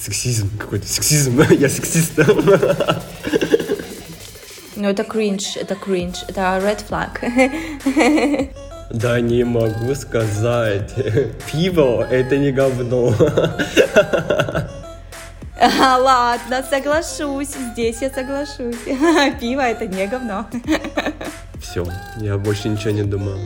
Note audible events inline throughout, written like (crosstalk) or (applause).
сексизм какой-то, сексизм, (laughs) я сексист. Ну, это кринж, это кринж, это red flag. (laughs) Да не могу сказать. Пиво — это не говно. А, ладно, соглашусь. Здесь я соглашусь. (laughs) Пиво — это не говно. Все, я больше ничего не думаю.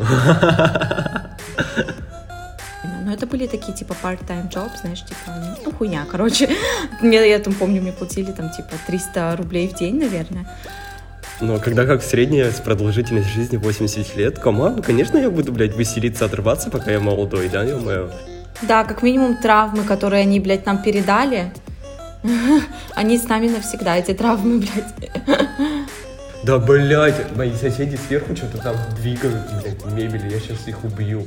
Это были такие, типа, part-time job, знаешь, типа, ну, хуйня, короче. (laughs) Мне, я там помню, мне платили, там, типа, 300 рублей в день, наверное. Но когда как средняя продолжительность жизни 80 лет, команд, ну, конечно, я буду, блядь, веселиться, отрываться, пока я молодой, да, ё-моё. Да, как минимум травмы, которые они, блядь, нам передали, (laughs) они с нами навсегда, эти травмы, блядь. Да, блядь, мои соседи сверху что-то там двигают, блядь, мебель, я сейчас их убью.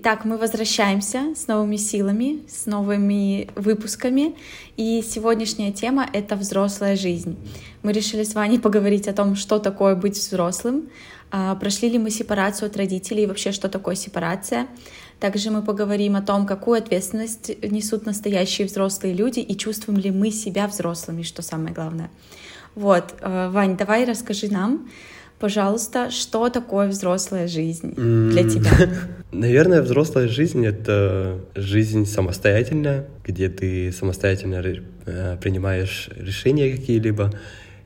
Итак, мы возвращаемся с новыми силами, с новыми выпусками. И сегодняшняя тема — это взрослая жизнь. Мы решили с Ваней поговорить о том, что такое быть взрослым, а, прошли ли мы сепарацию от родителей и вообще, что такое сепарация. Также мы поговорим о том, какую ответственность несут настоящие взрослые люди и чувствуем ли мы себя взрослыми, что самое главное. Вот, э, Вань, давай расскажи нам, Пожалуйста, что такое взрослая жизнь для тебя? (laughs) Наверное, взрослая жизнь — это жизнь самостоятельная, где ты самостоятельно э, принимаешь решения какие-либо,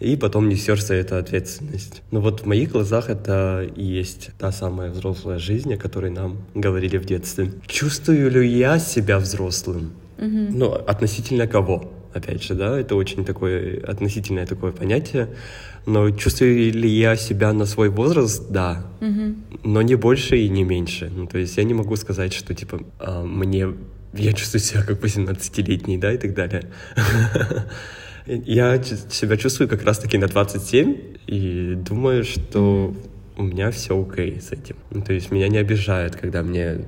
и потом несешь за это ответственность. Но вот в моих глазах это и есть та самая взрослая жизнь, о которой нам говорили в детстве. Чувствую ли я себя взрослым? Угу. Ну, относительно кого? Опять же, да, это очень такое относительное такое понятие. Но чувствую ли я себя на свой возраст? Да. Угу. Но не больше и не меньше. Ну, то есть я не могу сказать, что типа а, мне я чувствую себя как 18-летний, да, и так далее. (laughs) Я себя чувствую как раз-таки на 27 и думаю, что у меня все окей с этим. Ну, то есть меня не обижает, когда мне,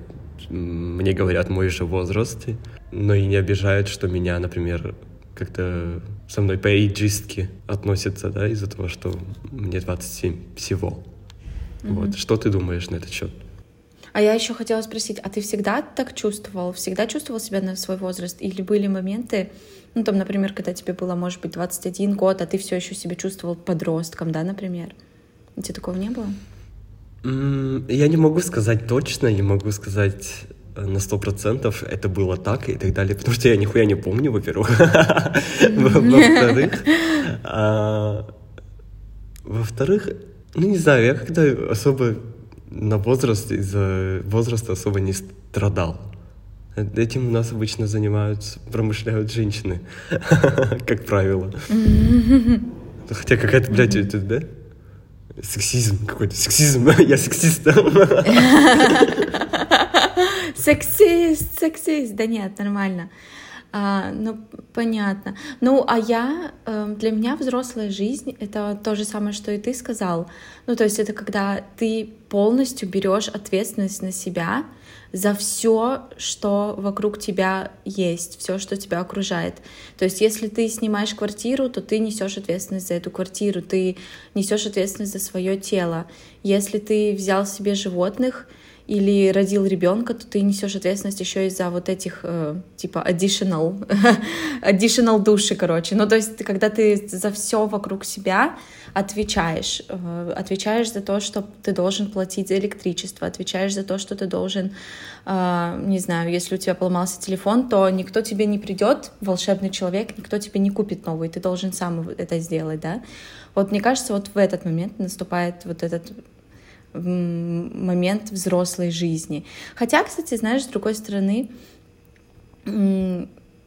мне говорят мой же возраст, но и не обижает, что меня, например, как-то со мной по-эйджистски относятся, да, из-за того, что мне 27 всего. Mm-hmm. Вот. Что ты думаешь на этот счет? А я еще хотела спросить, а ты всегда так чувствовал? Всегда чувствовал себя на свой возраст? Или были моменты, ну там, например, когда тебе было, может быть, 21 год, а ты все еще себя чувствовал подростком, да, например? У тебя такого не было? Я не могу сказать точно, не могу сказать на сто процентов это было так и так далее, потому что я нихуя не помню, во-первых. (laughs) Во-вторых, а, во-вторых, ну не знаю, я когда особо на возраст из-за возраста особо не страдал. Этим у нас обычно занимаются, промышляют женщины, (laughs) как правило. Хотя какая-то, блядь, это, да? Сексизм какой-то, сексизм, (laughs) я сексист. Сексист, сексист. Да нет, нормально. А, ну, понятно. Ну, а я, э, для меня взрослая жизнь — это то же самое, что и ты сказал. Ну, то есть это когда ты полностью берешь ответственность на себя за все, что вокруг тебя есть, все, что тебя окружает. То есть, если ты снимаешь квартиру, то ты несешь ответственность за эту квартиру, ты несешь ответственность за свое тело. Если ты взял себе животных, или родил ребенка, то ты несешь ответственность еще и за вот этих э, типа additional, (laughs) additional души, короче. Ну, то есть, когда ты за все вокруг себя отвечаешь, э, отвечаешь за то, что ты должен платить за электричество, отвечаешь за то, что ты должен, э, не знаю, если у тебя поломался телефон, то никто тебе не придет, волшебный человек, никто тебе не купит новый, ты должен сам это сделать, да. Вот мне кажется, вот в этот момент наступает вот этот момент взрослой жизни. Хотя, кстати, знаешь, с другой стороны,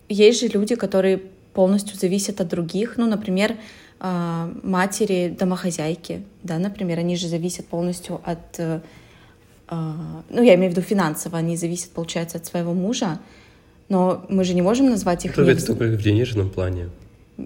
есть же люди, которые полностью зависят от других. Ну, например, а, матери домохозяйки, да, например, они же зависят полностью от, э, а, ну, я имею в виду финансово, они зависят, получается, от своего мужа, но мы же не можем назвать их... Это, это только в денежном плане.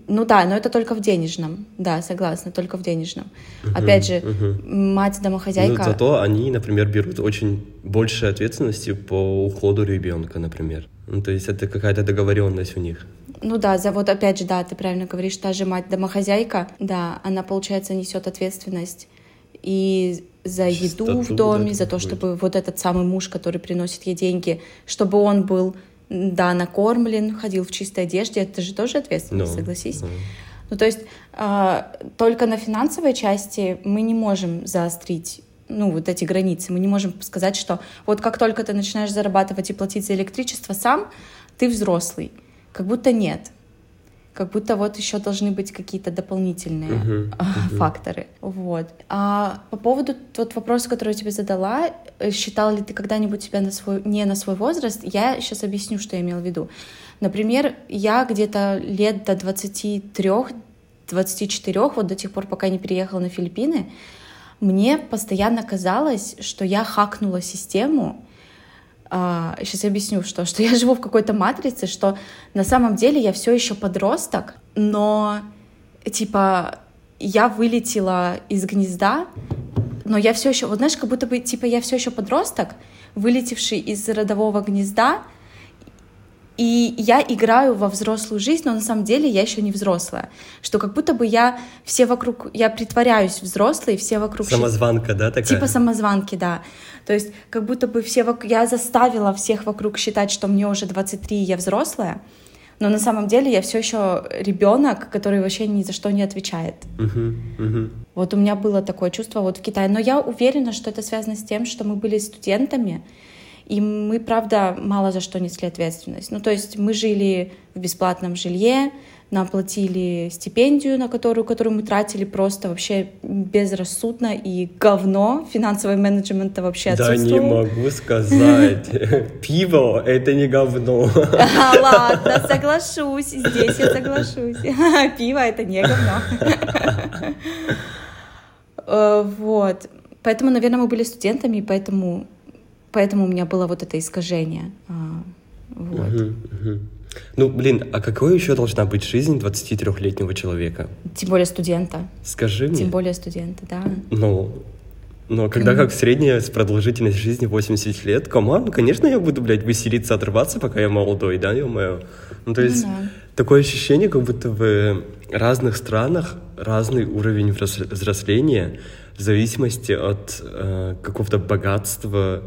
Ну да, но это только в денежном. Да, согласна, только в денежном. Uh-huh, Опять же, uh-huh. мать домохозяйка. Ну, зато они, например, берут очень больше ответственности по уходу ребенка, например. Ну, то есть это какая-то договоренность у них. Ну да, за вот опять же, да, ты правильно говоришь, та же мать домохозяйка, да, она, получается, несет ответственность и за еду Чистоту, в доме, да, за то, чтобы вот этот самый муж, который приносит ей деньги, чтобы он был да, накормлен, ходил в чистой одежде, это же тоже ответственность, no. Ну, согласись? No. Ну. ну, то есть э, только на финансовой части мы не можем заострить ну, вот эти границы. Мы не можем сказать, что вот как только ты начинаешь зарабатывать и платить за электричество сам, ты взрослый. Как будто нет как будто вот еще должны быть какие-то дополнительные uh-huh, uh-huh. факторы. Вот. А по поводу вот вопроса, который я тебе задала, э, считал ли ты когда-нибудь себя на свой, не на свой возраст, я сейчас объясню, что я имела в виду. Например, я где-то лет до 23-24, вот до тех пор, пока не переехала на Филиппины, мне постоянно казалось, что я хакнула систему, а, сейчас я объясню, что, что я (laughs) живу в какой-то матрице, что на самом деле я все еще подросток, но типа я вылетела из гнезда, но я все еще, вот знаешь, как будто бы типа я все еще подросток, вылетевший из родового гнезда, и я играю во взрослую жизнь, но на самом деле я еще не взрослая. Что как будто бы я все вокруг, я притворяюсь взрослой, все вокруг... Самозванка, да, такая? Типа самозванки, да. То есть как будто бы все вокруг... Я заставила всех вокруг считать, что мне уже 23, и я взрослая, но на самом деле я все еще ребенок, который вообще ни за что не отвечает. Uh-huh, uh-huh. Вот у меня было такое чувство вот в Китае. Но я уверена, что это связано с тем, что мы были студентами, и мы, правда, мало за что несли ответственность. Ну, то есть мы жили в бесплатном жилье, нам платили стипендию, на которую, которую мы тратили просто вообще безрассудно и говно. Финансовый менеджмент вообще отсутствовал. Да не могу сказать. (laughs) Пиво — это не говно. (laughs) Ладно, соглашусь. Здесь я соглашусь. (laughs) Пиво — это не говно. Э, вот. Поэтому, наверное, мы были студентами, поэтому Поэтому у меня было вот это искажение. А, вот. Ну, блин, а какой еще должна быть жизнь 23-летнего человека? Тем более студента. Скажи мне. Тем более студента, да. Ну, но когда mm как средняя продолжительность жизни 80 лет, команд, ну, конечно, я буду, блядь, веселиться, отрываться, пока я молодой, да, ё-моё. Ну, то есть, mm-hmm. такое ощущение, как будто в разных странах разный уровень взросления в зависимости от э, какого-то богатства,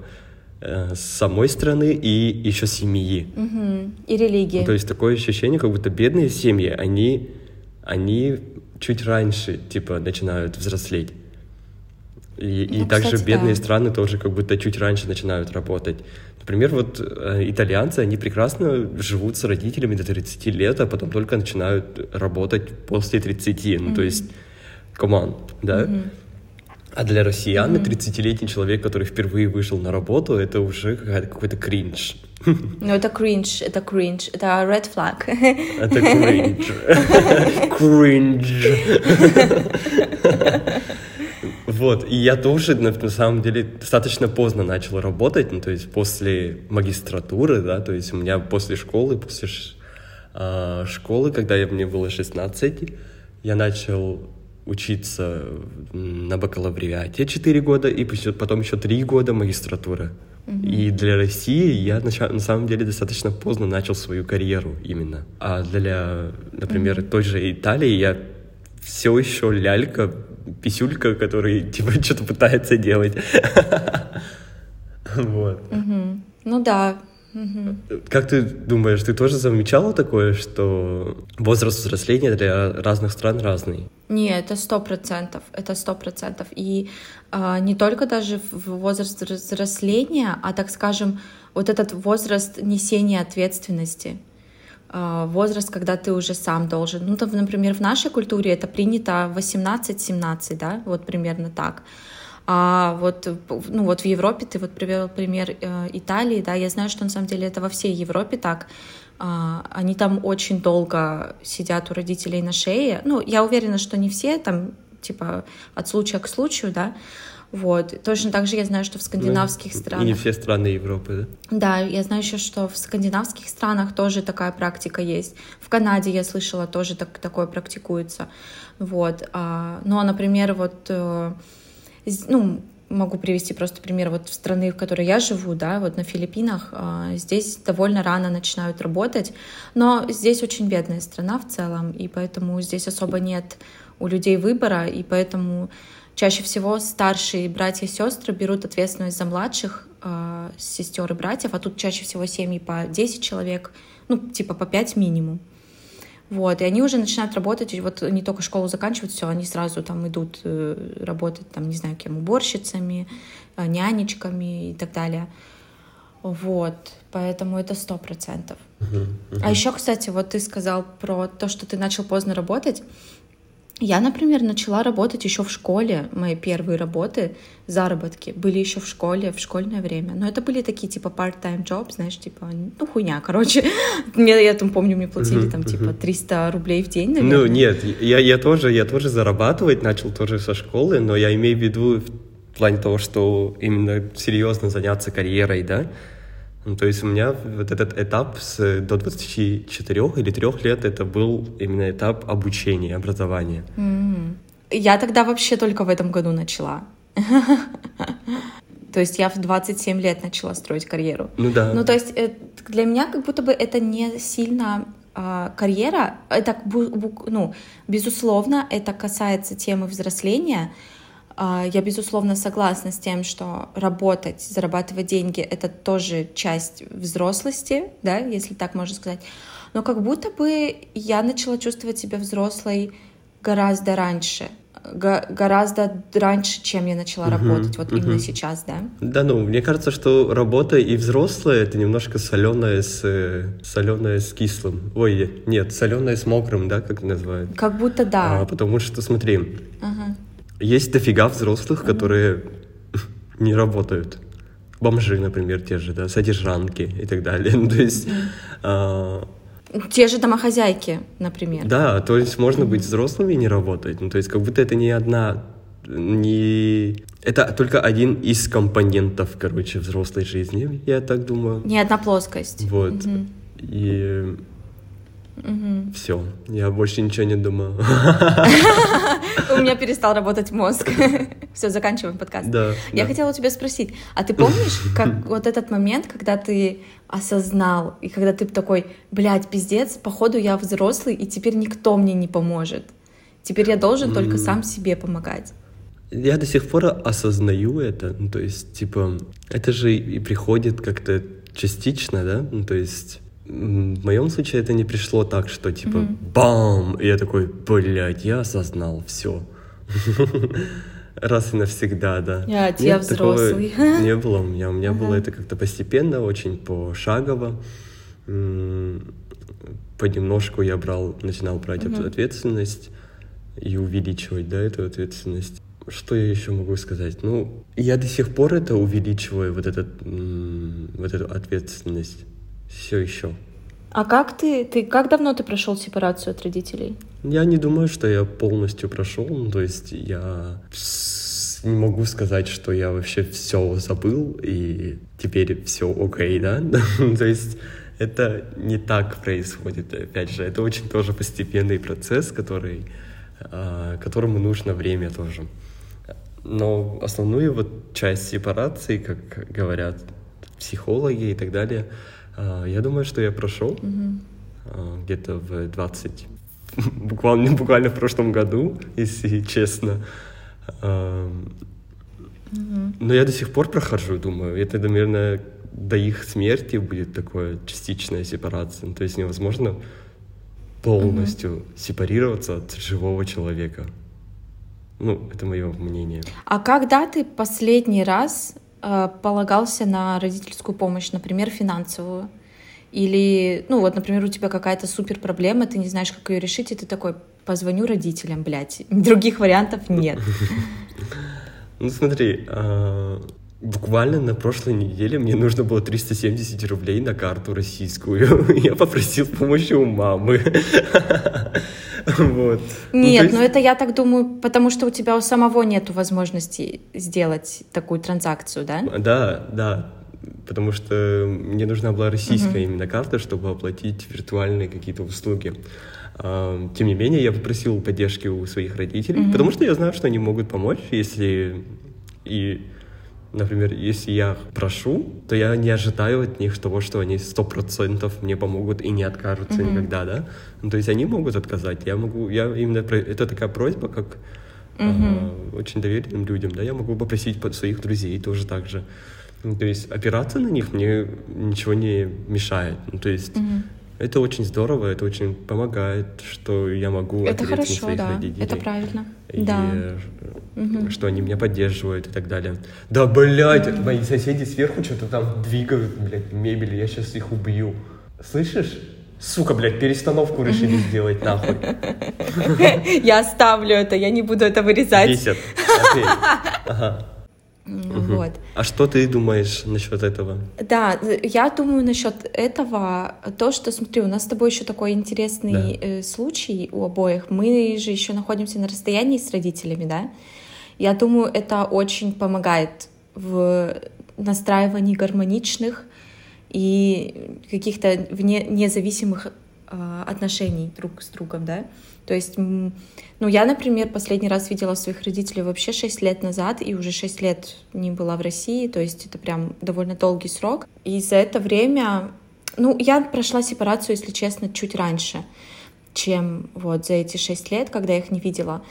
Э, самой страны и еще семьи. Угу. И религии. Ну, то есть такое ощущение, как будто бедные семьи, они, они чуть раньше, типа, начинают взрослеть. И, ну, и также кстати, бедные да. страны тоже как будто чуть раньше начинают работать. Например, вот э, итальянцы, они прекрасно живут с родителями до 30 лет, а потом только начинают работать после 30. Mm-hmm. Ну, то есть, команд, да? Mm-hmm. А для россиян mm-hmm. 30-летний человек, который впервые вышел на работу, это уже какой-то кринж. Ну, это кринж, это кринж, это red flag. Это кринж. Кринж. Вот, и я тоже, на, самом деле, достаточно поздно начал работать, ну, то есть после магистратуры, да, то есть у меня после школы, после э, школы, когда я, мне было 16, я начал учиться на бакалавриате 4 года, и потом еще 3 года магистратура. И для России я на самом деле достаточно поздно начал свою карьеру именно. А для, например, той же Италии я все еще лялька, писюлька, который (laughs) типа что-то пытается делать. (laughs) Вот. Ну да, как ты думаешь, ты тоже замечала такое, что возраст взросления для разных стран разный? Не, это сто процентов, это сто процентов. И а, не только даже в возраст взросления, а, так скажем, вот этот возраст несения ответственности а, возраст, когда ты уже сам должен. Ну, там, например, в нашей культуре это принято 18-17, да, вот примерно так. А вот, ну вот в Европе ты вот привел пример э, Италии, да, я знаю, что на самом деле это во всей Европе так. А, они там очень долго сидят у родителей на шее. Ну, я уверена, что не все, там, типа, от случая к случаю, да, вот. Точно так же я знаю, что в скандинавских ну, странах... И не все страны Европы, да? Да, я знаю еще, что в скандинавских странах тоже такая практика есть. В Канаде, я слышала, тоже так, такое практикуется. Вот. А, ну, а, например, вот... Ну, могу привести просто пример вот в страны, в которой я живу, да, вот на Филиппинах, а, здесь довольно рано начинают работать, но здесь очень бедная страна в целом, и поэтому здесь особо нет у людей выбора, и поэтому Чаще всего старшие братья и сестры берут ответственность за младших э, сестер и братьев, а тут чаще всего семьи по 10 человек, ну, типа по 5 минимум. Вот, и они уже начинают работать, вот не только школу заканчивают, все, они сразу там идут э, работать, там, не знаю, кем, уборщицами, э, нянечками и так далее. Вот, поэтому это сто процентов. Uh-huh, uh-huh. А еще, кстати, вот ты сказал про то, что ты начал поздно работать. Я, например, начала работать еще в школе. Мои первые работы, заработки были еще в школе, в школьное время. Но это были такие типа part-time job, знаешь, типа, ну хуйня, короче. (laughs) Мне, я там помню, мне платили там типа 300 рублей в день, ну, наверное. Ну нет, я, я тоже, я тоже зарабатывать начал тоже со школы, но я имею в виду в плане того, что именно серьезно заняться карьерой, да, то есть у меня вот этот этап с, до 24 или 3 лет, это был именно этап обучения, образования. Mm-hmm. Я тогда вообще только в этом году начала. (laughs) То есть я в 27 лет начала строить карьеру. Ну да. Ну то есть э, для меня как будто бы это не сильно а, карьера. Это, ну, безусловно, это касается темы взросления, я, безусловно, согласна с тем, что работать, зарабатывать деньги — это тоже часть взрослости, да, если так можно сказать. Но как будто бы я начала чувствовать себя взрослой гораздо раньше, гораздо раньше, чем я начала uh-huh, работать, вот uh-huh. именно сейчас, да? Да, ну, мне кажется, что работа и взрослая это немножко соленая с соленая с кислым. Ой, нет, соленая с мокрым, да, как называют? Как будто да. А, потому что, смотри, uh-huh. Есть дофига взрослых, которые не работают. Бомжи, например, те же, да, содержанки и так далее. (laughs) Ну, то есть... А... Те же домохозяйки, например. Да, то есть можно быть взрослым и не работать. Ну, то есть как будто это не одна не... Это только один из компонентов, короче, взрослой жизни, я так думаю. Не одна плоскость. Вот. Угу. И Угу. Все, я больше ничего не думаю. (laughs) У меня перестал работать мозг. (laughs) Все, заканчиваем подкаст. Да. Я хотела у тебя спросить, а ты помнишь, (laughs) как вот этот момент, когда ты осознал, и когда ты такой, блядь, пиздец, походу я взрослый, и теперь никто мне не поможет. Теперь я должен только сам себе помогать. Я до сих пор осознаю это, ну, то есть, типа, это же и приходит как-то частично, да, ну, то есть в моем случае это не пришло так, что типа mm-hmm. бам! И я такой, блядь, я осознал, все. Раз и навсегда, да. Я, я взрослый. не было у меня. У меня было это как-то постепенно, очень пошагово. Понемножку я брал, начинал брать ответственность и увеличивать, да, эту ответственность. Что я еще могу сказать? Ну, я до сих пор это увеличиваю, вот, этот, вот эту ответственность все еще. А как ты, ты, как давно ты прошел сепарацию от родителей? Я не думаю, что я полностью прошел, ну, то есть я не могу сказать, что я вообще все забыл и теперь все окей, да? (laughs) то есть это не так происходит, опять же, это очень тоже постепенный процесс, который, а, которому нужно время тоже. Но основную вот часть сепарации, как говорят психологи и так далее, я думаю, что я прошел угу. где-то в 20, (laughs) буквально, буквально в прошлом году, если честно. Но я до сих пор прохожу, думаю. Это, наверное, до их смерти будет такое частичная сепарация. То есть невозможно полностью угу. сепарироваться от живого человека. Ну, это мое мнение. А когда ты последний раз полагался на родительскую помощь, например, финансовую. Или, ну вот, например, у тебя какая-то супер проблема, ты не знаешь, как ее решить, и ты такой, позвоню родителям, блядь. Других вариантов нет. (laughs) Ну смотри, а, буквально на прошлой неделе мне нужно было 370 рублей на карту российскую. (laughs) Я попросил помощи у мамы. (laughs) Вот. Ну, нет, ну, это я так думаю, потому что у тебя у самого нет возможности сделать такую транзакцию, да? Да, да. Потому что мне нужна была российская именно карта, чтобы оплатить виртуальные какие-то услуги. А, тем не менее, я попросил поддержки у своих родителей, потому что я знаю, что они могут помочь, если и Например, если я прошу, то я не ожидаю от них того, что они сто процентов мне помогут и не откажутся mm-hmm. никогда, да? Ну, то есть они могут отказать, я могу, я именно, это такая просьба, как mm-hmm. э, очень доверенным людям, да, я могу попросить своих друзей тоже так же. Ну, то есть опираться на них мне ничего не мешает. Ну, то есть mm-hmm. Это очень здорово, это очень помогает, что я могу это хорошо, на своих да, родителей. Это правильно. И да угу. что они меня поддерживают и так далее. Да, блядь, угу. мои соседи сверху что-то там двигают, блядь, мебель, я сейчас их убью. Слышишь? Сука, блядь, перестановку решили сделать, нахуй. (laughs) Я оставлю это, я не буду это вырезать. Бесит. Ага. Вот. А что ты думаешь насчет этого? Да, я думаю насчет этого то, что смотри, у нас с тобой еще такой интересный да. э, случай у обоих. Мы же еще находимся на расстоянии с родителями, да? Я думаю, это очень помогает в настраивании гармоничных и каких-то вне, независимых э, отношений друг с другом, да. То есть, ну, я, например, последний раз видела своих родителей вообще 6 лет назад, и уже 6 лет не была в России, то есть это прям довольно долгий срок. И за это время, ну, я прошла сепарацию, если честно, чуть раньше, чем вот за эти 6 лет, когда я их не видела.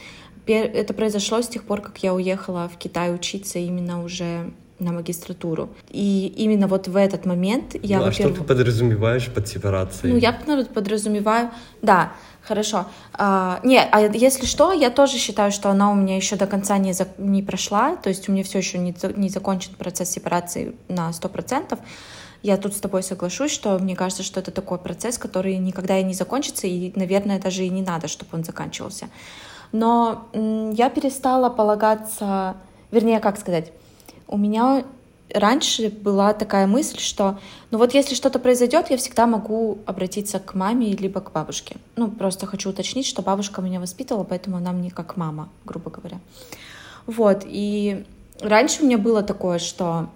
Это произошло с тех пор, как я уехала в Китай учиться именно уже на магистратуру. И именно вот в этот момент я, ну, а что ты подразумеваешь под сепарацией? Ну, я подразумеваю, да, хорошо. А, не, а если что, я тоже считаю, что она у меня еще до конца не, за, не прошла, то есть у меня все еще не, не закончен процесс сепарации на 100%. Я тут с тобой соглашусь, что мне кажется, что это такой процесс, который никогда и не закончится, и, наверное, даже и не надо, чтобы он заканчивался. Но я перестала полагаться, вернее, как сказать, у меня раньше была такая мысль, что ну вот если что-то произойдет, я всегда могу обратиться к маме либо к бабушке. Ну, просто хочу уточнить, что бабушка меня воспитывала, поэтому она мне как мама, грубо говоря. Вот, и раньше у меня было такое, что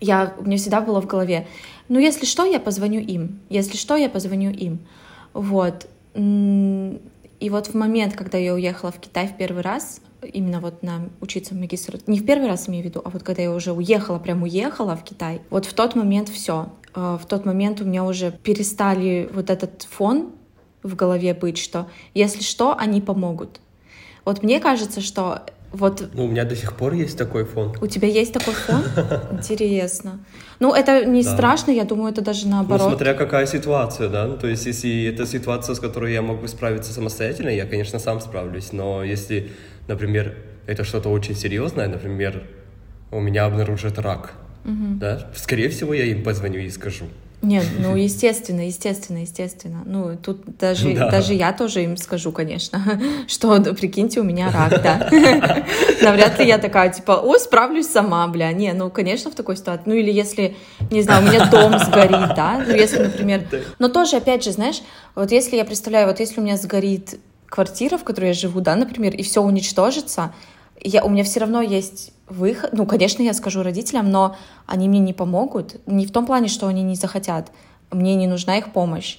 я, у меня всегда было в голове, ну, если что, я позвоню им, если что, я позвоню им. Вот. И вот в момент, когда я уехала в Китай в первый раз, именно вот на учиться в магистратуре, не в первый раз имею в виду, а вот когда я уже уехала, прям уехала в Китай, вот в тот момент все. А, в тот момент у меня уже перестали вот этот фон в голове быть, что если что, они помогут. Вот мне кажется, что вот... Ну, у меня до сих пор есть такой фон. У тебя есть такой фон? (laughs) Интересно. Ну, это не да. страшно, я думаю, это даже наоборот. Ну, смотря какая ситуация, да. Ну, то есть, если это ситуация, с которой я могу справиться самостоятельно, я, конечно, сам справлюсь. Но если, например, это что-то очень серьезное, например, у меня обнаружат рак, угу. да, скорее всего, я им позвоню и скажу. Нет, ну естественно, естественно, естественно. Ну тут даже да. даже я тоже им скажу, конечно, (laughs) что прикиньте, у меня рак, да. (laughs) Навряд ли я такая типа, о, справлюсь сама, бля. Не, ну конечно в такой ситуации. Ну или если, не знаю, у меня дом сгорит, да. Ну если, например, но тоже опять же, знаешь, вот если я представляю, вот если у меня сгорит квартира, в которой я живу, да, например, и все уничтожится, я, у меня все равно есть выход. Ну, конечно, я скажу родителям, но они мне не помогут. Не в том плане, что они не захотят. Мне не нужна их помощь.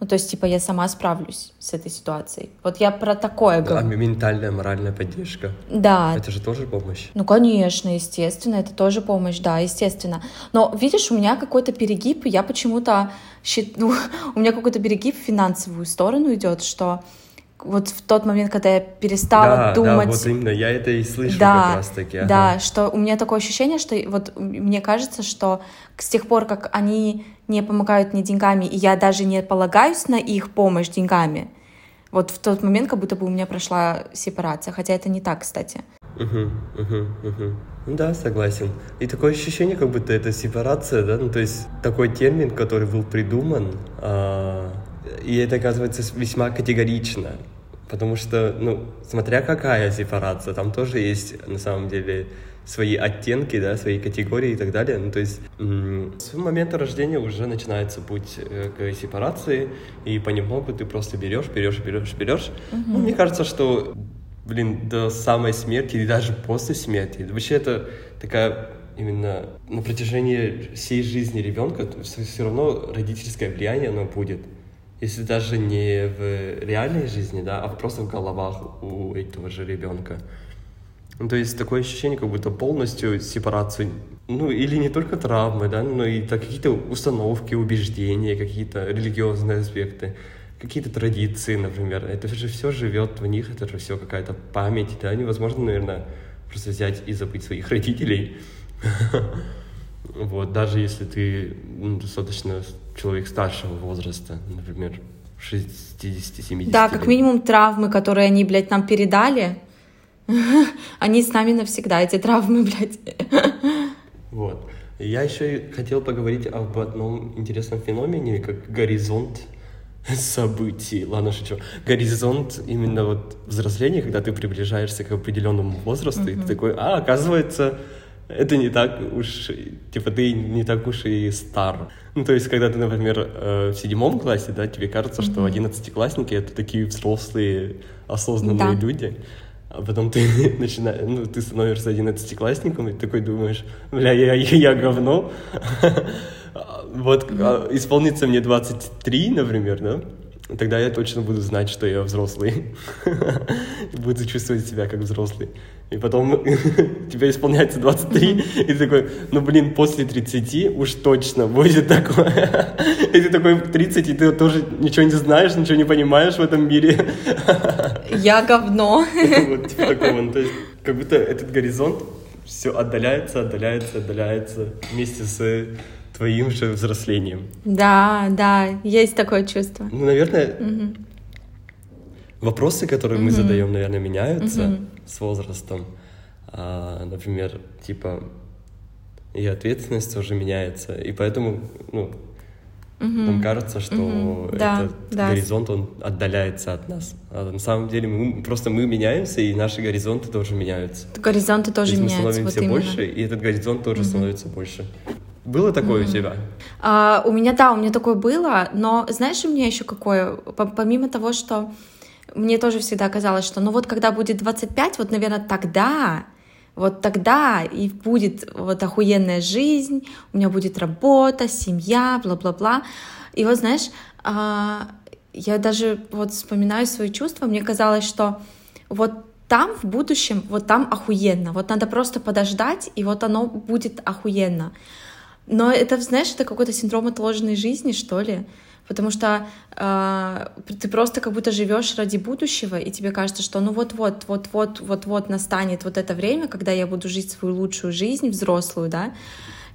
Ну, то есть, типа, я сама справлюсь с этой ситуацией. Вот я про такое говорю. А ментальная, моральная поддержка? Да. Это же тоже помощь? Ну, конечно, естественно, это тоже помощь, да, естественно. Но, видишь, у меня какой-то перегиб, я почему-то... (laughs) Ну, у меня какой-то перегиб в финансовую сторону идет, что вот в тот момент, когда я перестала да, думать... Да, вот именно, я это и слышу да, как раз-таки. Ага. Да, что у меня такое ощущение, что вот мне кажется, что с тех пор, как они не помогают мне деньгами, и я даже не полагаюсь на их помощь деньгами, вот в тот момент как будто бы у меня прошла сепарация, хотя это не так, кстати. Угу, угу, угу. Да, согласен. И такое ощущение, как будто это сепарация, да, ну то есть такой термин, который был придуман, а и это оказывается весьма категорично. Потому что, ну, смотря какая сепарация, там тоже есть, на самом деле, свои оттенки, да, свои категории и так далее. Ну, то есть с момента рождения уже начинается путь э, к сепарации, и понемногу ты просто берешь, берешь, берешь, берешь. Угу. Ну, мне кажется, что, блин, до самой смерти и даже после смерти, вообще это такая именно на протяжении всей жизни ребенка все равно родительское влияние оно будет. Если даже не в реальной жизни, да, а просто в головах у этого же ребенка. Ну, то есть такое ощущение, как будто полностью сепарацию, ну, или не только травмы, да, но и так, какие-то установки, убеждения, какие-то религиозные аспекты, какие-то традиции, например. Это же все живет в них, это же все какая-то память, да, невозможно, наверное, просто взять и забыть своих родителей. (laughs) Вот, даже если ты ну, достаточно человек старшего возраста, например, 60-70 Да, как минимум травмы, которые они, блядь, нам передали, (laughs) Они с нами навсегда, эти травмы, блядь. Вот. Я еще хотел поговорить об одном интересном феномене, как горизонт событий. Ладно, шучу. Горизонт именно вот взросления, когда ты приближаешься к определенному возрасту, mm-hmm. и ты такой, а, оказывается, это не так уж, типа, ты не так уж и стар. Ну, то есть, когда ты, например, э, в седьмом классе, да, тебе кажется, mm-hmm. что одиннадцатиклассники — это такие взрослые, осознанные да. люди, а потом ты (laughs) начинаешь, ну, ты становишься одиннадцатиклассником, и такой думаешь, бля, я, я, я говно. (laughs) Вот а, исполнится мне 23, например, да? Тогда я точно буду знать, что я взрослый. (laughs) буду чувствовать себя как взрослый. И потом (laughs) тебе исполняется 23, и ты такой, ну блин, после 30 уж точно будет такое. (laughs) и ты такой 30, и ты тоже ничего не знаешь, ничего не понимаешь в этом мире. (laughs) Я говно. вот типа такого. Ну, то есть как будто этот горизонт все отдаляется, отдаляется, отдаляется вместе с твоим же взрослением. Да, да, есть такое чувство. Ну, наверное, угу. Вопросы, которые мы задаем, наверное, меняются с возрастом. А, например, типа, и ответственность тоже меняется. И поэтому, ну. Нам кажется, что этот да, да. горизонт, он отдаляется от нас. А на самом деле мы, просто мы меняемся, и наши горизонты тоже меняются. Горизонты тоже То есть меняются. Мы становимся вот больше, и этот горизонт тоже становится больше. Было такое mm-hmm. у тебя? А, у меня, да, у меня такое было, но знаешь, у меня еще какое, помимо того, что мне тоже всегда казалось, что ну вот когда будет 25, вот, наверное, тогда, вот тогда и будет вот охуенная жизнь, у меня будет работа, семья, бла-бла-бла. И вот, знаешь, а, я даже вот вспоминаю свои чувства, мне казалось, что вот там в будущем, вот там охуенно, вот надо просто подождать, и вот оно будет охуенно. Но это, знаешь, это какой-то синдром отложенной жизни, что ли. Потому что э, ты просто как будто живешь ради будущего, и тебе кажется, что ну вот-вот, вот-вот, вот-вот настанет вот это время, когда я буду жить свою лучшую жизнь, взрослую, да,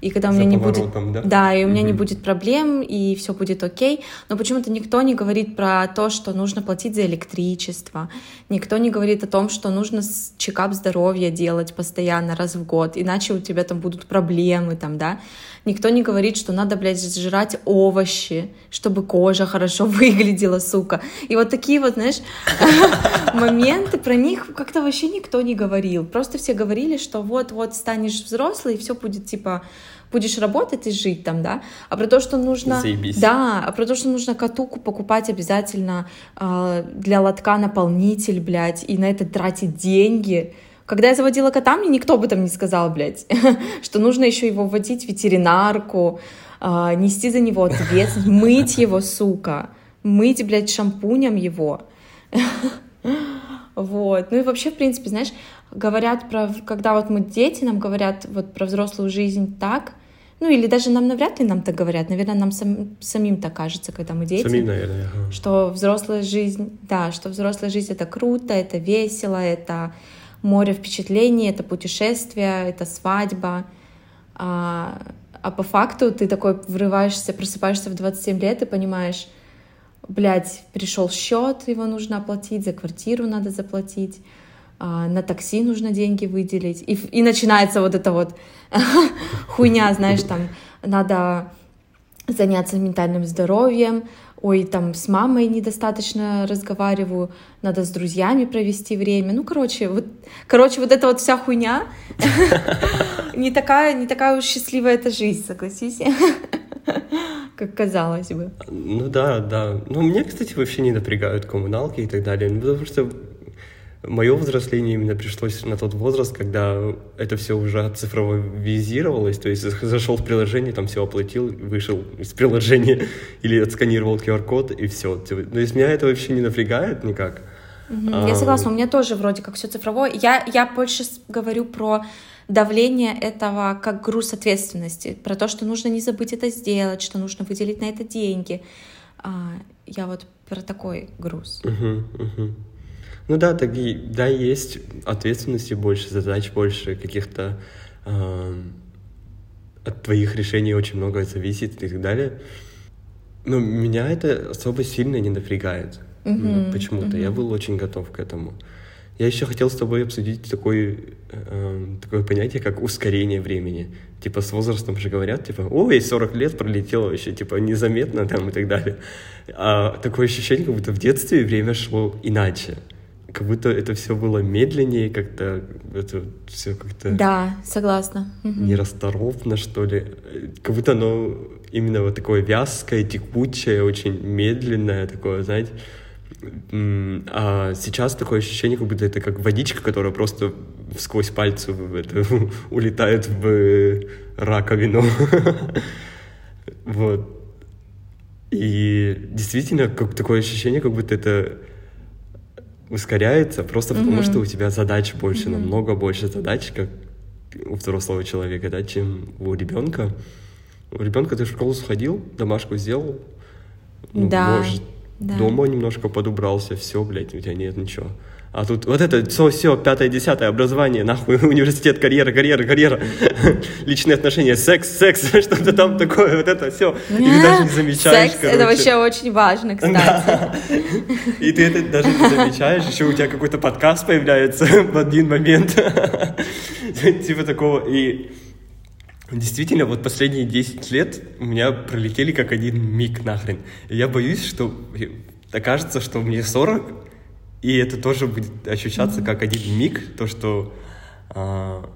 и когда у меня не будет... Да? да, и у меня угу. не будет проблем, и все будет окей. Но почему-то никто не говорит про то, что нужно платить за электричество. Никто не говорит о том, что нужно чекап здоровья делать постоянно, раз в год, иначе у тебя там будут проблемы, там, да. Никто не говорит, что надо, блядь, жрать овощи, чтобы кожа хорошо (laughs) выглядела, сука. И вот такие вот, знаешь, (laughs) моменты, про них как-то вообще никто не говорил. Просто все говорили, что вот-вот станешь взрослый, и все будет типа будешь работать и жить там, да, а про то, что нужно... Заебись. Да, а про то, что нужно катуку покупать обязательно э, для лотка наполнитель, блядь, и на это тратить деньги. Когда я заводила кота, мне никто об этом не сказал, блядь, (laughs) что нужно еще его вводить в ветеринарку, э, нести за него ответственность, (laughs) мыть его, сука, мыть, блядь, шампунем его. (laughs) Вот. Ну и вообще, в принципе, знаешь, говорят про, когда вот мы дети, нам говорят вот про взрослую жизнь так, ну или даже нам навряд ли нам так говорят, наверное, нам сам, самим так кажется, когда мы дети. Самим, наверное. Ага. Что взрослая жизнь, да, что взрослая жизнь это круто, это весело, это море впечатлений, это путешествие, это свадьба. А, а по факту ты такой врываешься, просыпаешься в 27 лет и понимаешь, блядь, пришел счет, его нужно оплатить, за квартиру надо заплатить, а, на такси нужно деньги выделить. И, и начинается вот эта вот (laughs) хуйня, знаешь, там надо заняться ментальным здоровьем, ой, там с мамой недостаточно разговариваю, надо с друзьями провести время. Ну, короче, вот, короче, вот эта вот вся хуйня (laughs) не такая, не такая уж счастливая эта жизнь, согласись, (laughs) как казалось бы. Ну да, да. Ну, меня, кстати, вообще не напрягают коммуналки и так далее, ну, потому что мое взросление именно пришлось на тот возраст, когда это все уже цифровизировалось, то есть зашел в приложение, там все оплатил, вышел из приложения (laughs) или отсканировал QR-код и все. То есть меня это вообще не напрягает никак. Угу, я согласна, у меня тоже вроде как все цифровое. Я, я больше говорю про давление этого как груз ответственности, про то, что нужно не забыть это сделать, что нужно выделить на это деньги. А, я вот про такой груз. Угу, угу. Ну да, так и, да, есть ответственности больше, задач больше, каких-то э, от твоих решений очень много зависит и так далее. Но меня это особо сильно не напрягает. Mm-hmm. Почему-то. Mm-hmm. Я был очень готов к этому. Я еще хотел с тобой обсудить такой, э, такое понятие, как ускорение времени. Типа с возрастом же говорят, типа, ой, 40 лет пролетело вообще, типа, незаметно там и так далее. А такое ощущение, как будто в детстве время шло иначе как будто это все было медленнее, как-то это все как-то... Да, согласна. Нерасторопно, что ли. Как будто оно именно вот такое вязкое, текучее, очень медленное такое, знаете. А сейчас такое ощущение, как будто это как водичка, которая просто сквозь пальцы это, (laughs) улетает в раковину. (laughs) Вот. И действительно, как такое ощущение, как будто это ускоряется просто потому, mm-hmm. что у тебя задач больше, mm-hmm. намного больше задач, как у взрослого человека, да, чем у ребенка. У ребенка ты в школу сходил, домашку сделал, ну, да, может, да. дома немножко подубрался, все, блядь, у тебя нет ничего. А тут вот это все, все, пятое, десятое, образование, нахуй, (laughs) университет, карьера, карьера, карьера, (laughs) личные отношения, секс, секс, (laughs) что-то там такое, вот это все. И ты даже не замечаешь, Секс, короче. это вообще очень важно, кстати. И ты это даже не замечаешь, еще у тебя какой-то подкаст появляется в один момент. Типа такого. И Действительно, вот последние 10 лет у меня пролетели как один миг нахрен. И я боюсь, что окажется, что мне 40, и это тоже будет ощущаться как один миг, то, что, а,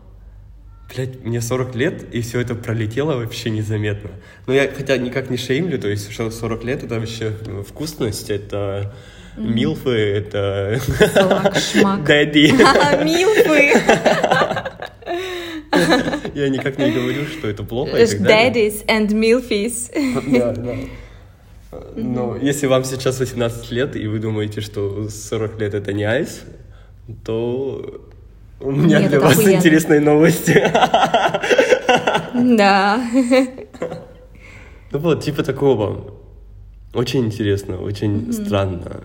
блядь, мне 40 лет, и все это пролетело вообще незаметно. Но я хотя никак не шеймлю, то есть что 40 лет это вообще вкусность, это милфы, это... (laughs) Дэдди. (laughs) Милфы. Я никак не говорю, что это плохо. Daddies and milfies. Да, да. Но если вам сейчас 18 лет, и вы думаете, что 40 лет это не айс, то у меня Нет, для вас охуенно. интересные новости. Да. Ну вот, типа такого. Очень интересно, очень странно.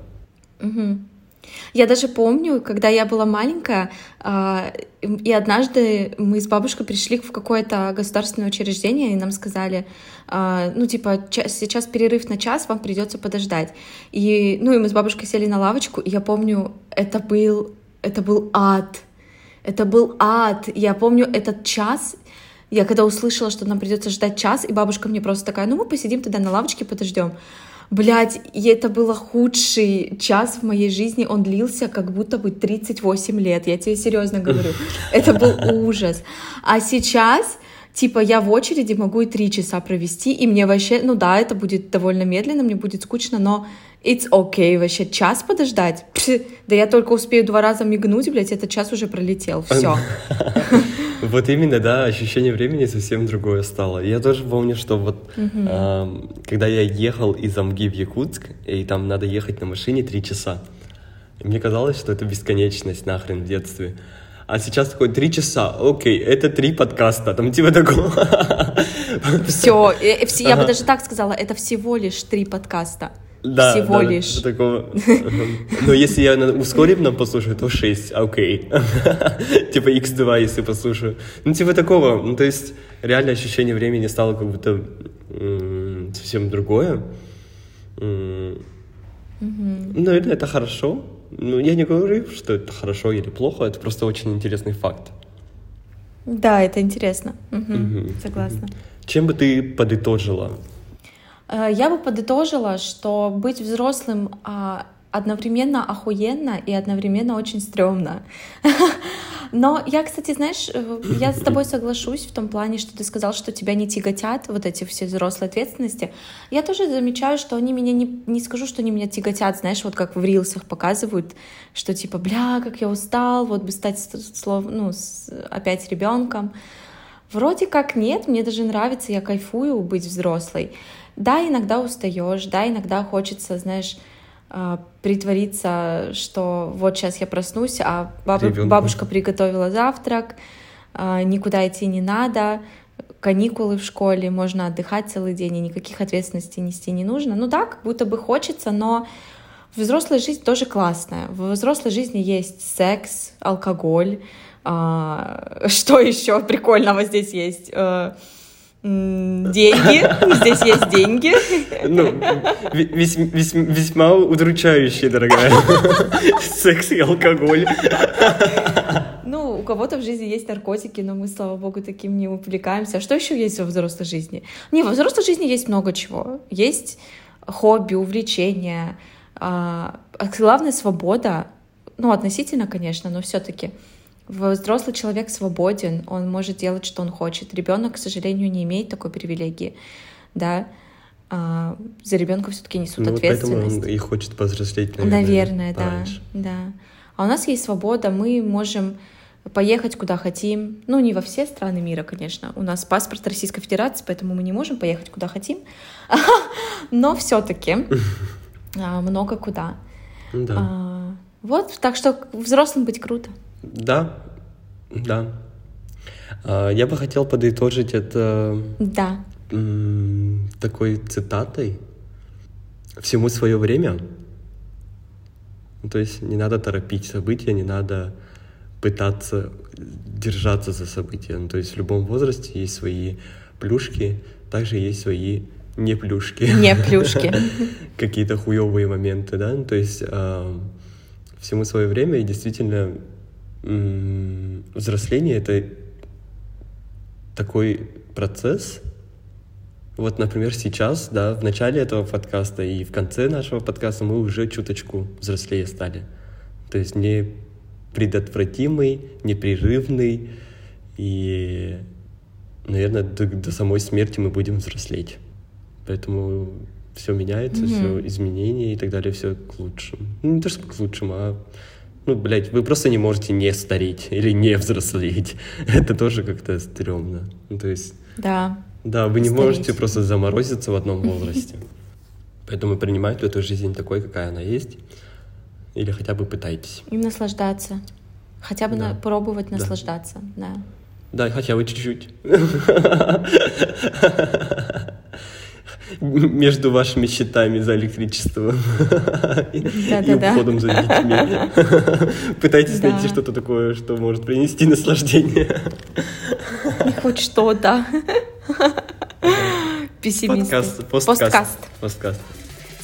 Я даже помню, когда я была маленькая, а, и однажды мы с бабушкой пришли в какое-то государственное учреждение, и нам сказали, а, ну, типа, сейчас перерыв на час, вам придется подождать. И, ну, и мы с бабушкой сели на лавочку, и я помню, это был, это был ад. Это был ад. Я помню этот час, я когда услышала, что нам придется ждать час, и бабушка мне просто такая, ну, мы посидим тогда на лавочке, подождем. Блять, и это было худший час в моей жизни. Он длился как будто бы 38 лет. Я тебе серьезно говорю. (laughs) Это был ужас. А сейчас типа я в очереди могу и три часа провести, и мне вообще, ну да, это будет довольно медленно, мне будет скучно, но it's okay, вообще час подождать? Пш, да я только успею два раза мигнуть, блядь, этот час уже пролетел, все. (laughs) Вот именно, да, ощущение времени совсем другое стало. Я тоже помню, что вот когда я ехал из Амги в Якутск, и там надо ехать на машине три часа, мне казалось, что это бесконечность нахрен в детстве. А сейчас такой три часа, окей, это три подкаста, там типа такого. (laughs) Все, я бы даже так сказала, это всего лишь три подкаста. Да, всего да, лишь. Такого. Но если я на ускоренном послушаю, то 6, окей. (laughs) типа x2, если послушаю. Ну, типа такого. Ну, то есть, реально ощущение времени стало как будто совсем другое. Ну, это хорошо. Ну, я не говорю, что это хорошо или плохо, это просто очень интересный факт. Да, это интересно. Согласна. Чем бы ты подытожила Э, я бы подытожила, что быть взрослым а, одновременно охуенно и одновременно очень стрёмно. (laughs) Но я, кстати, знаешь, э, я с тобой соглашусь в том плане, что ты сказал, что тебя не тяготят вот эти все взрослые ответственности. Я тоже замечаю, что они меня не, не скажу, что они меня тяготят, знаешь, вот как в рилсах показывают, что типа, бля, как я устал, вот бы стать слов, ну, с, опять ребенком. Вроде как нет, мне даже нравится, я кайфую быть взрослой. Да, иногда устаешь, да, иногда хочется, знаешь, а, притвориться, что вот сейчас я проснусь, а баб... бабушка приготовила завтрак, а, никуда идти не надо, каникулы в школе, можно отдыхать целый день, и никаких ответственностей нести не нужно. Ну да, как будто бы хочется, но взрослая жизнь тоже классная. В взрослой жизни есть секс, алкоголь. А, (laughs) что еще прикольного здесь есть? Деньги, здесь есть деньги. Ну, весьма, весьма удручающие, дорогая. Секс и алкоголь. Ну, у кого-то в жизни есть наркотики, но мы, слава богу, таким не увлекаемся. А что еще есть во взрослой жизни? Не, во взрослой жизни есть много чего. Есть хобби, увлечения, а главное — свобода. Ну, относительно, конечно, но все-таки. Взрослый человек свободен, он может делать, что он хочет. Ребенок, к сожалению, не имеет такой привилегии, да. А, за ребенка все-таки несут ну, ответственность. Поэтому он и хочет повзрослеть, наверное. Наверное, да, да. А у нас есть свобода, мы можем поехать куда хотим. Ну, не во все страны мира, конечно. У нас паспорт Российской Федерации, поэтому мы не можем поехать куда хотим. (laughs) Но все-таки (laughs) а, много куда. Да. А, вот, так что взрослым быть круто. Да, да. А, я бы хотел подытожить это да. такой цитатой. Всему свое время. То есть не надо торопить события, не надо пытаться держаться за события. Ну, то есть в любом возрасте есть свои плюшки, также есть свои не плюшки. Не плюшки. (laughs) Какие-то хуевые моменты, да. Ну, то есть э, всему свое время и действительно взросление — это такой процесс. Вот, например, сейчас, да, в начале этого подкаста и в конце нашего подкаста мы уже чуточку взрослее стали. То есть не предотвратимый, непрерывный, и, наверное, до, до самой смерти мы будем взрослеть. Поэтому все меняется, mm-hmm. все изменения и так далее, все к лучшему. Ну, не то, чтобы к лучшему, а ну, блядь, вы просто не можете не стареть или не взрослеть. (laughs) Это тоже как-то стрёмно. Ну, то есть... Да. Да, вы не стареть. можете просто заморозиться в одном возрасте. (laughs) Поэтому принимайте эту жизнь такой, какая она есть. Или хотя бы пытайтесь. И наслаждаться. Хотя бы да. на, пробовать да. наслаждаться, да. Да, хотя бы чуть-чуть. (laughs) между вашими счетами за электричество (laughs) и уходом за детьми. (laughs) Пытайтесь найти что-то такое, что может принести наслаждение. Хоть что-то. Пессимисты. Посткаст. Посткаст.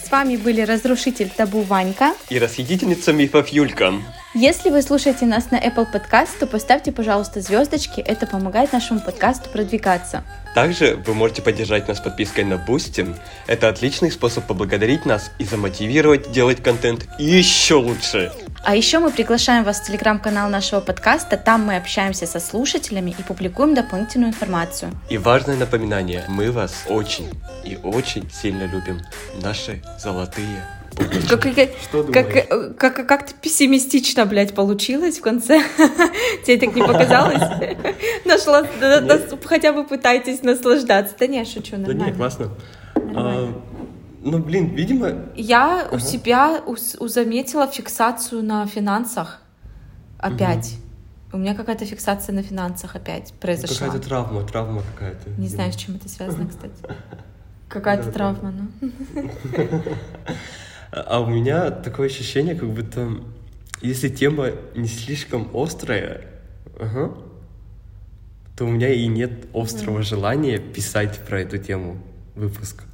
С вами были разрушитель табу Ванька и расхитительница мифов Юлька. Если вы слушаете нас на Apple Podcast, то поставьте, пожалуйста, звездочки. Это помогает нашему подкасту продвигаться. Также вы можете поддержать нас подпиской на Boosty. Это отличный способ поблагодарить нас и замотивировать делать контент еще лучше. А еще мы приглашаем вас в телеграм-канал нашего подкаста. Там мы общаемся со слушателями и публикуем дополнительную информацию. И важное напоминание, мы вас очень и очень сильно любим. Наши золотые как, как, как, как, как-то пессимистично, блядь, получилось в конце. (laughs) Тебе так не показалось? (laughs) Нашла, хотя бы пытайтесь наслаждаться. Да не, шучу, нормально. Да не, классно. Ну, блин, видимо... Я ага. у себя у, у заметила фиксацию на финансах опять. Угу. У меня какая-то фиксация на финансах опять произошла. Какая-то травма, травма какая-то. Не знаю, с чем это связано, кстати. Какая-то травма, ну. А у меня такое ощущение, как будто если тема не слишком острая, ага, то у меня и нет острого желания писать про эту тему выпуск.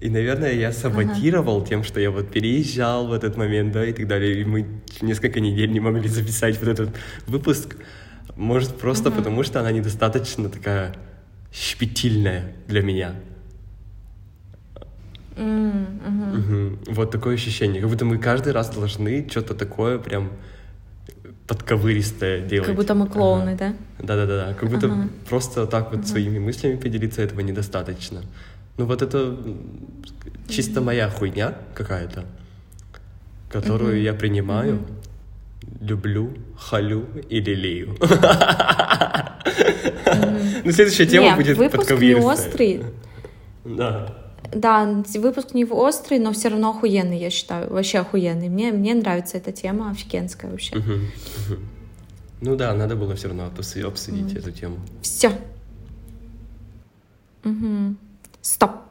И, наверное, я саботировал ага. тем, что я вот переезжал в этот момент, да, и так далее, и мы несколько недель не могли записать вот этот выпуск. Может, просто ага. потому, что она недостаточно такая щепетильная для меня. М, мгм. Мгм. Вот такое ощущение, как будто мы каждый раз должны что-то такое прям подковыристое делать. Как будто мы клоуны, Ага. да? Да-да-да, как будто Ага. просто так вот своими мыслями поделиться этого недостаточно. Ну вот это чисто моя хуйня какая-то, которую я принимаю, люблю, халю и лелею. Ну следующая тема Не, будет выпуск не острый. Да. Да, выпуск не острый, но все равно охуенный, я считаю. Вообще охуенный. Мне, мне нравится эта тема, офигенская вообще. Мгм, мгм. Ну да, надо было все равно обсу- обсудить эту тему. Все. Stop.